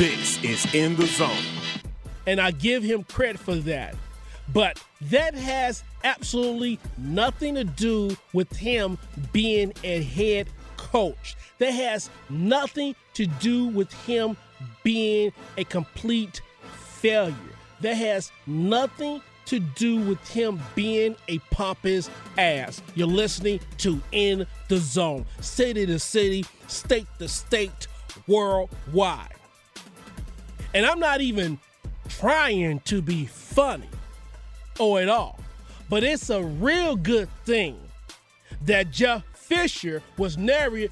This is In the Zone. And I give him credit for that. But that has absolutely nothing to do with him being a head coach. That has nothing to do with him being a complete failure. That has nothing to do with him being a pompous ass. You're listening to In the Zone, city to city, state to state, worldwide. And I'm not even trying to be funny or at all, but it's a real good thing that Jeff Fisher was never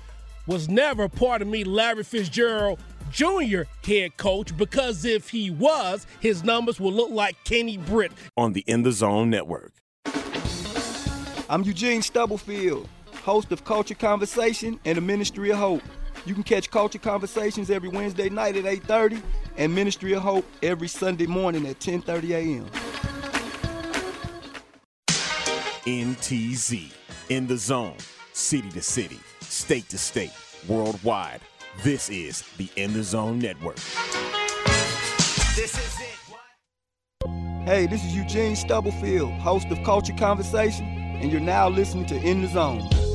was never part of me, Larry Fitzgerald Jr. head coach, because if he was, his numbers would look like Kenny Britt on the In the Zone Network. I'm Eugene Stubblefield, host of Culture Conversation and the Ministry of Hope. You can catch Culture Conversations every Wednesday night at 8:30 and Ministry of Hope every Sunday morning at 10:30 a.m. NTZ in the zone, city to city, state to state, worldwide. This is the In the Zone Network. This is it. Hey, this is Eugene Stubblefield, host of Culture Conversation, and you're now listening to In the Zone.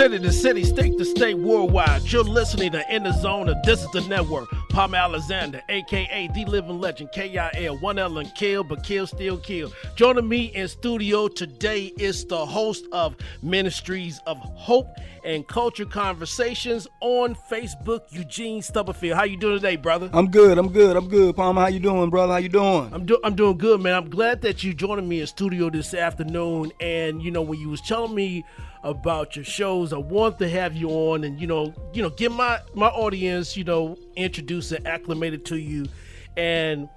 City to city, state to state, worldwide. You're listening to In the Zone of This is the Network. Palmer Alexander, aka The Living Legend, KIL, one L and kill, but kill, still kill. Joining me in studio today is the host of Ministries of Hope and Culture Conversations on Facebook, Eugene Stubblefield. How you doing today, brother? I'm good. I'm good. I'm good. Palmer, how you doing, brother? How you doing? I'm, do- I'm doing good, man. I'm glad that you joining me in studio this afternoon. And you know, when you was telling me about your shows. I want to have you on and you know, you know, get my my audience, you know, introduced and acclimated to you. And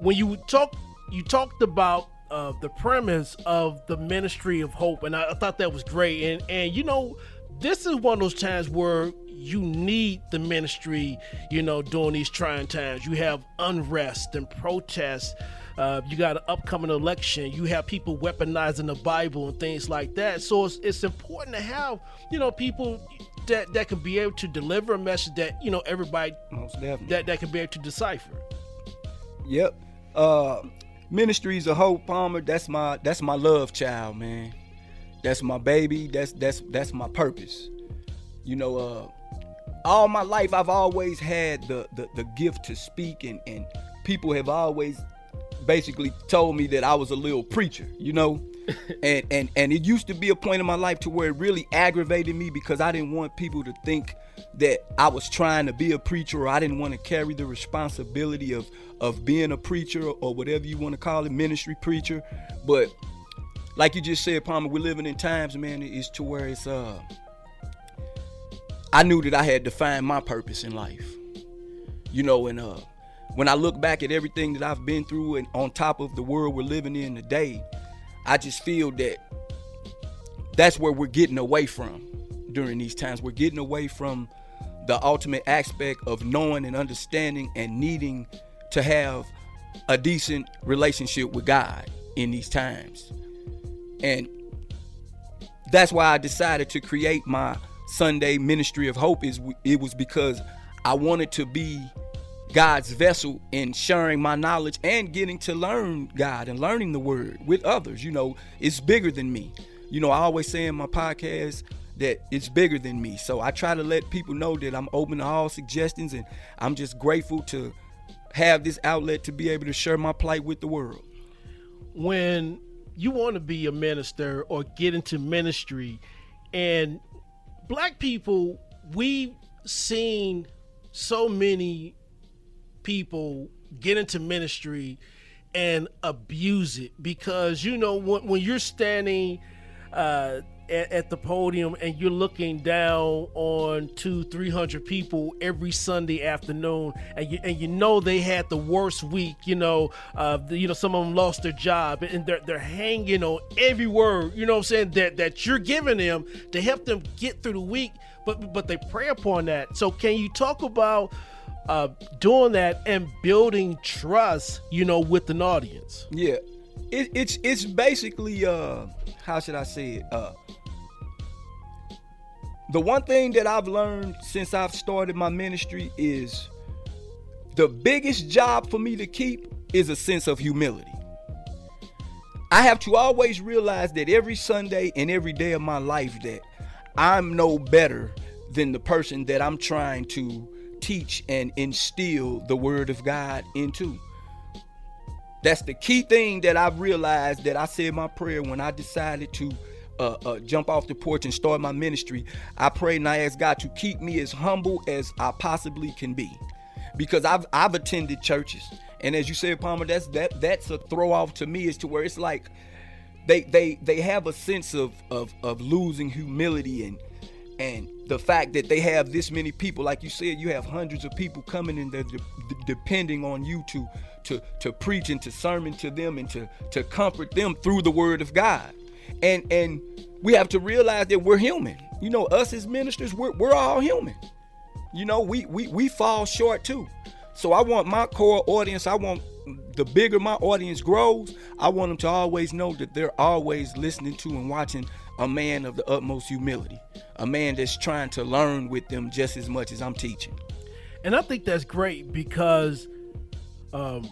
when you talk, you talked about uh, the premise of the ministry of hope, and I, I thought that was great. And and you know, this is one of those times where you need the ministry, you know, during these trying times. You have unrest and protests uh, you got an upcoming election. You have people weaponizing the Bible and things like that. So it's, it's important to have you know people that that can be able to deliver a message that you know everybody that that can be able to decipher. Yep. Uh, Ministries of Hope Palmer. That's my that's my love child, man. That's my baby. That's that's that's my purpose. You know, uh, all my life I've always had the the, the gift to speak and and people have always basically told me that I was a little preacher, you know? and and and it used to be a point in my life to where it really aggravated me because I didn't want people to think that I was trying to be a preacher or I didn't want to carry the responsibility of of being a preacher or whatever you want to call it, ministry preacher. But like you just said, Palmer, we're living in times, man, it's to where it's uh I knew that I had to find my purpose in life. You know, and uh when I look back at everything that I've been through and on top of the world we're living in today, I just feel that that's where we're getting away from during these times. We're getting away from the ultimate aspect of knowing and understanding and needing to have a decent relationship with God in these times. And that's why I decided to create my Sunday Ministry of Hope is it was because I wanted to be God's vessel in sharing my knowledge and getting to learn God and learning the word with others. You know, it's bigger than me. You know, I always say in my podcast that it's bigger than me. So I try to let people know that I'm open to all suggestions and I'm just grateful to have this outlet to be able to share my plight with the world. When you want to be a minister or get into ministry and black people, we've seen so many people get into ministry and abuse it because you know when, when you're standing uh, at, at, the podium and you're looking down on two, three hundred people every Sunday afternoon, and you and you know they had the worst week. You know, uh, the, you know some of them lost their job, and they're they're hanging on every word. You know what I'm saying that that you're giving them to help them get through the week, but but they prey upon that. So can you talk about? Uh, doing that and building trust, you know, with an audience. Yeah, it, it's it's basically uh, how should I say it? Uh, the one thing that I've learned since I've started my ministry is the biggest job for me to keep is a sense of humility. I have to always realize that every Sunday and every day of my life that I'm no better than the person that I'm trying to teach and instill the word of God into. That's the key thing that I've realized that I said my prayer when I decided to uh, uh, jump off the porch and start my ministry. I pray and I ask God to keep me as humble as I possibly can be, because I've I've attended churches, and as you said, Palmer, that's that that's a throw off to me, as to where it's like they they they have a sense of of of losing humility and and the fact that they have this many people like you said you have hundreds of people coming and they're de- depending on you to to to preach and to sermon to them and to to comfort them through the word of god. And and we have to realize that we're human. You know us as ministers we're, we're all human. You know we we we fall short too. So i want my core audience i want the bigger my audience grows i want them to always know that they're always listening to and watching a man of the utmost humility, a man that's trying to learn with them just as much as I'm teaching. And I think that's great because um,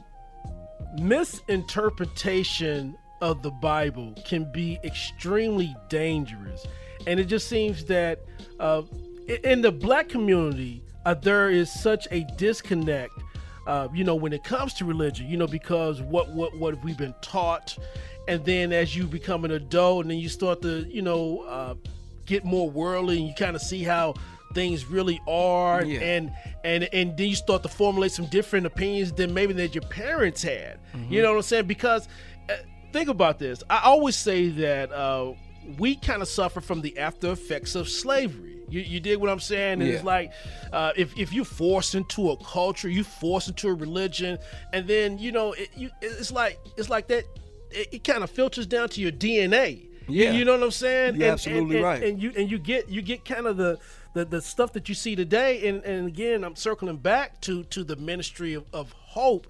misinterpretation of the Bible can be extremely dangerous. And it just seems that uh, in the black community, uh, there is such a disconnect. Uh, you know, when it comes to religion, you know, because what what what we've been taught, and then as you become an adult and then you start to you know uh, get more worldly and you kind of see how things really are yeah. and and and then you start to formulate some different opinions than maybe that your parents had mm-hmm. you know what i'm saying because uh, think about this i always say that uh, we kind of suffer from the after effects of slavery you, you dig what I'm saying? And yeah. it's like uh, if, if you're forced into a culture, you forced into a religion, and then you know it, you, it's like it's like that it, it kind of filters down to your DNA. Yeah, you, you know what I'm saying? You're and, absolutely and, right. And you and you get you get kind of the the, the stuff that you see today. And, and again, I'm circling back to to the ministry of, of hope.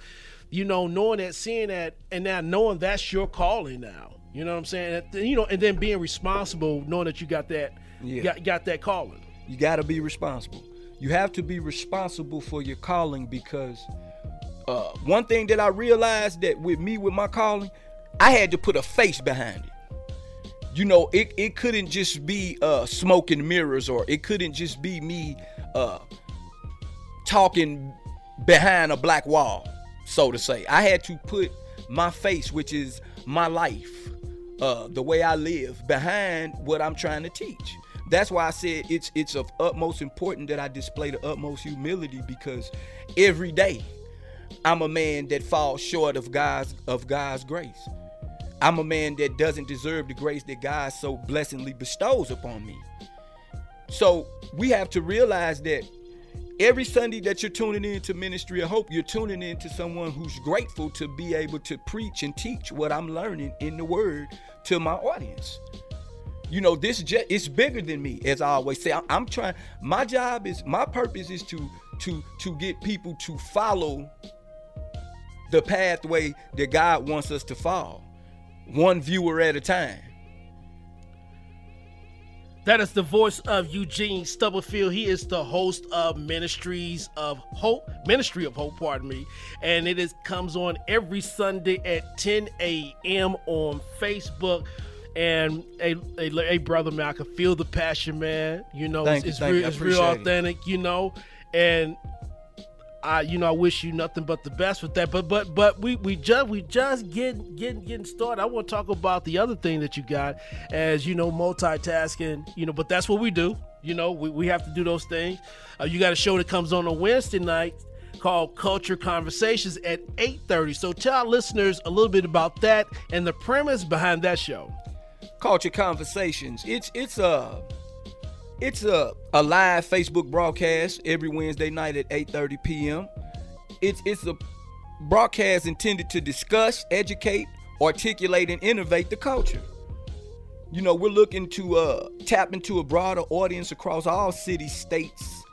You know, knowing that, seeing that, and now knowing that's your calling now. You know what I'm saying? And, you know, and then being responsible, knowing that you got that, yeah. got got that calling. You got to be responsible. You have to be responsible for your calling because uh, one thing that I realized that with me with my calling, I had to put a face behind it. You know, it, it couldn't just be uh, smoke and mirrors, or it couldn't just be me uh, talking behind a black wall, so to say. I had to put my face, which is my life, uh, the way I live, behind what I'm trying to teach. That's why I said it's it's of utmost important that I display the utmost humility because every day I'm a man that falls short of God's of God's grace. I'm a man that doesn't deserve the grace that God so blessingly bestows upon me. So we have to realize that every Sunday that you're tuning in to Ministry of Hope, you're tuning in to someone who's grateful to be able to preach and teach what I'm learning in the Word to my audience. You know, this jet it's bigger than me, as I always say. I'm trying. My job is my purpose is to to to get people to follow the pathway that God wants us to follow one viewer at a time. That is the voice of Eugene Stubblefield. He is the host of Ministries of Hope, Ministry of Hope, pardon me. And it is comes on every Sunday at 10 a.m. on Facebook. And a, a, a brother man, I can feel the passion, man. You know, thank it's, you, it's real, it's real authentic, it. you know. And I you know I wish you nothing but the best with that. But but but we we just we just getting getting getting started. I want to talk about the other thing that you got as you know multitasking. You know, but that's what we do. You know, we, we have to do those things. Uh, you got a show that comes on a Wednesday night called Culture Conversations at 8:30. So tell our listeners a little bit about that and the premise behind that show. Culture Conversations. It's it's a it's a, a live Facebook broadcast every Wednesday night at 8:30 p.m. It's it's a broadcast intended to discuss, educate, articulate, and innovate the culture. You know, we're looking to uh, tap into a broader audience across all cities, states,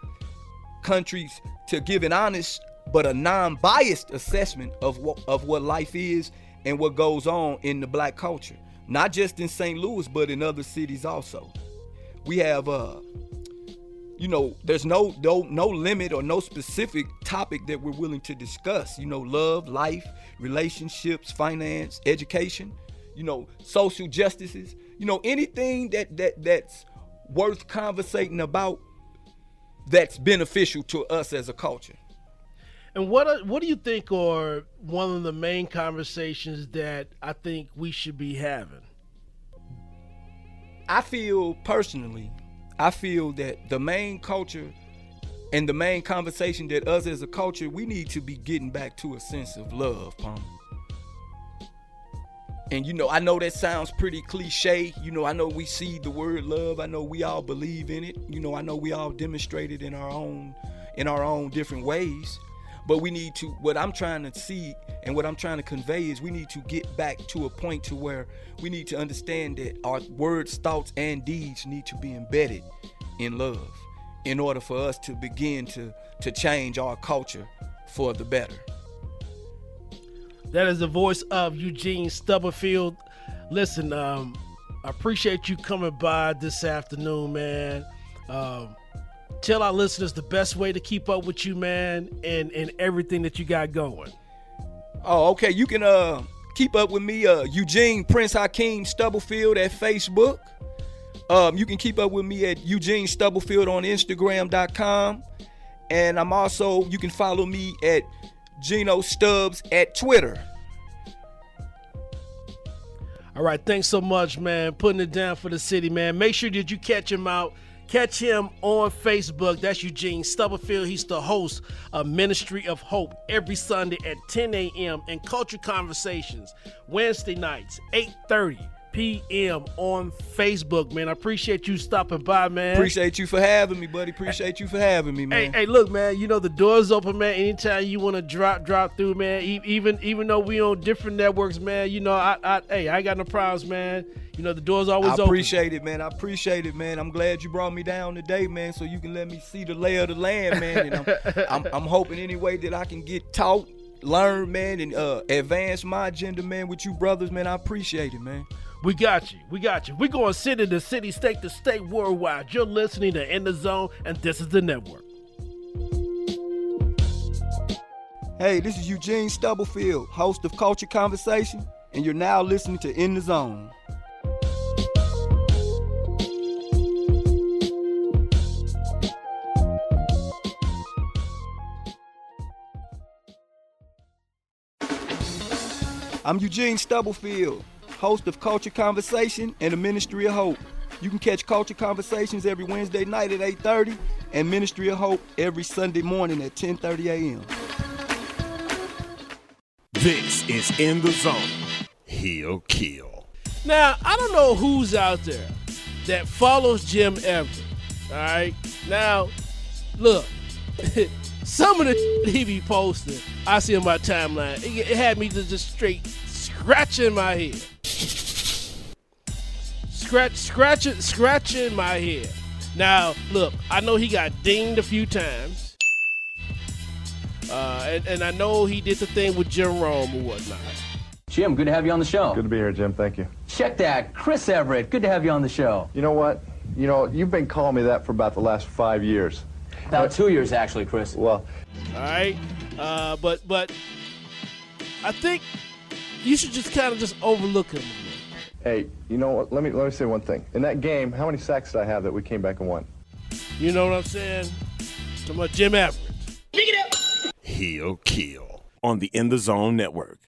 countries to give an honest but a non-biased assessment of what of what life is and what goes on in the black culture. Not just in St. Louis, but in other cities also we have uh you know, there's no no no limit or no specific topic that we're willing to discuss. You know, love, life, relationships, finance, education, you know, social justices, you know, anything that that that's worth conversating about that's beneficial to us as a culture. And what uh, what do you think are one of the main conversations that I think we should be having? I feel personally, I feel that the main culture and the main conversation that us as a culture, we need to be getting back to a sense of love, Palmer. And you know, I know that sounds pretty cliche. You know, I know we see the word love. I know we all believe in it. You know, I know we all demonstrate it in our own in our own different ways. But we need to what I'm trying to see and what I'm trying to convey is we need to get back to a point to where we need to understand that our words, thoughts, and deeds need to be embedded in love in order for us to begin to to change our culture for the better. That is the voice of Eugene Stubblefield. Listen, um, I appreciate you coming by this afternoon, man. Um, tell our listeners the best way to keep up with you, man, and and everything that you got going. Oh, okay. You can uh keep up with me, uh Eugene Prince Hakeem Stubblefield at Facebook. Um, you can keep up with me at Eugene Stubblefield on Instagram.com. And I'm also, you can follow me at Geno Stubbs at Twitter. All right, thanks so much, man. Putting it down for the city, man. Make sure that you catch him out. Catch him on Facebook. That's Eugene Stubblefield. He's the host of Ministry of Hope every Sunday at 10 a.m. and Culture Conversations Wednesday nights, 8:30 p.m. on Facebook, man. I appreciate you stopping by, man. Appreciate you for having me, buddy. Appreciate you for having me, man. Hey, hey, look, man. You know the door's open, man. Anytime you want to drop, drop through, man. Even, even though we on different networks, man. You know, I, I, hey, I got no problems, man. You know the door's always I open. appreciate it, man. I appreciate it, man. I'm glad you brought me down today, man, so you can let me see the lay of the land, man. And I'm, I'm, I'm hoping any way that I can get taught, learn, man, and uh, advance my agenda, man, with you brothers, man. I appreciate it, man. We got you. We got you. We're going city to city, state to state, worldwide. You're listening to In the Zone, and this is the network. Hey, this is Eugene Stubblefield, host of Culture Conversation, and you're now listening to In the Zone. I'm Eugene Stubblefield, host of Culture Conversation and the Ministry of Hope. You can catch Culture Conversations every Wednesday night at 8:30 and Ministry of Hope every Sunday morning at 10:30 a.m. This is In the Zone. He'll kill. Now, I don't know who's out there that follows Jim Everett. All right. Now, look, some of the he be posting, I see on my timeline. It, it had me just straight scratching my head, scratch, scratching, scratching my head. Now, look, I know he got dinged a few times, uh, and, and I know he did the thing with Jim Rome or whatnot. Jim, good to have you on the show. Good to be here, Jim. Thank you. Check that. Chris Evert, good to have you on the show. You know what? You know, you've been calling me that for about the last five years. About two years, actually, Chris. Well, All right, uh, but but I think you should just kind of just overlook him. A little. hey, you know what? Let me let me say one thing. In that game, how many sacks did I have that we came back and won? You know what I'm saying? Talking about Jim Everett. He'll kill on the In the Zone Network.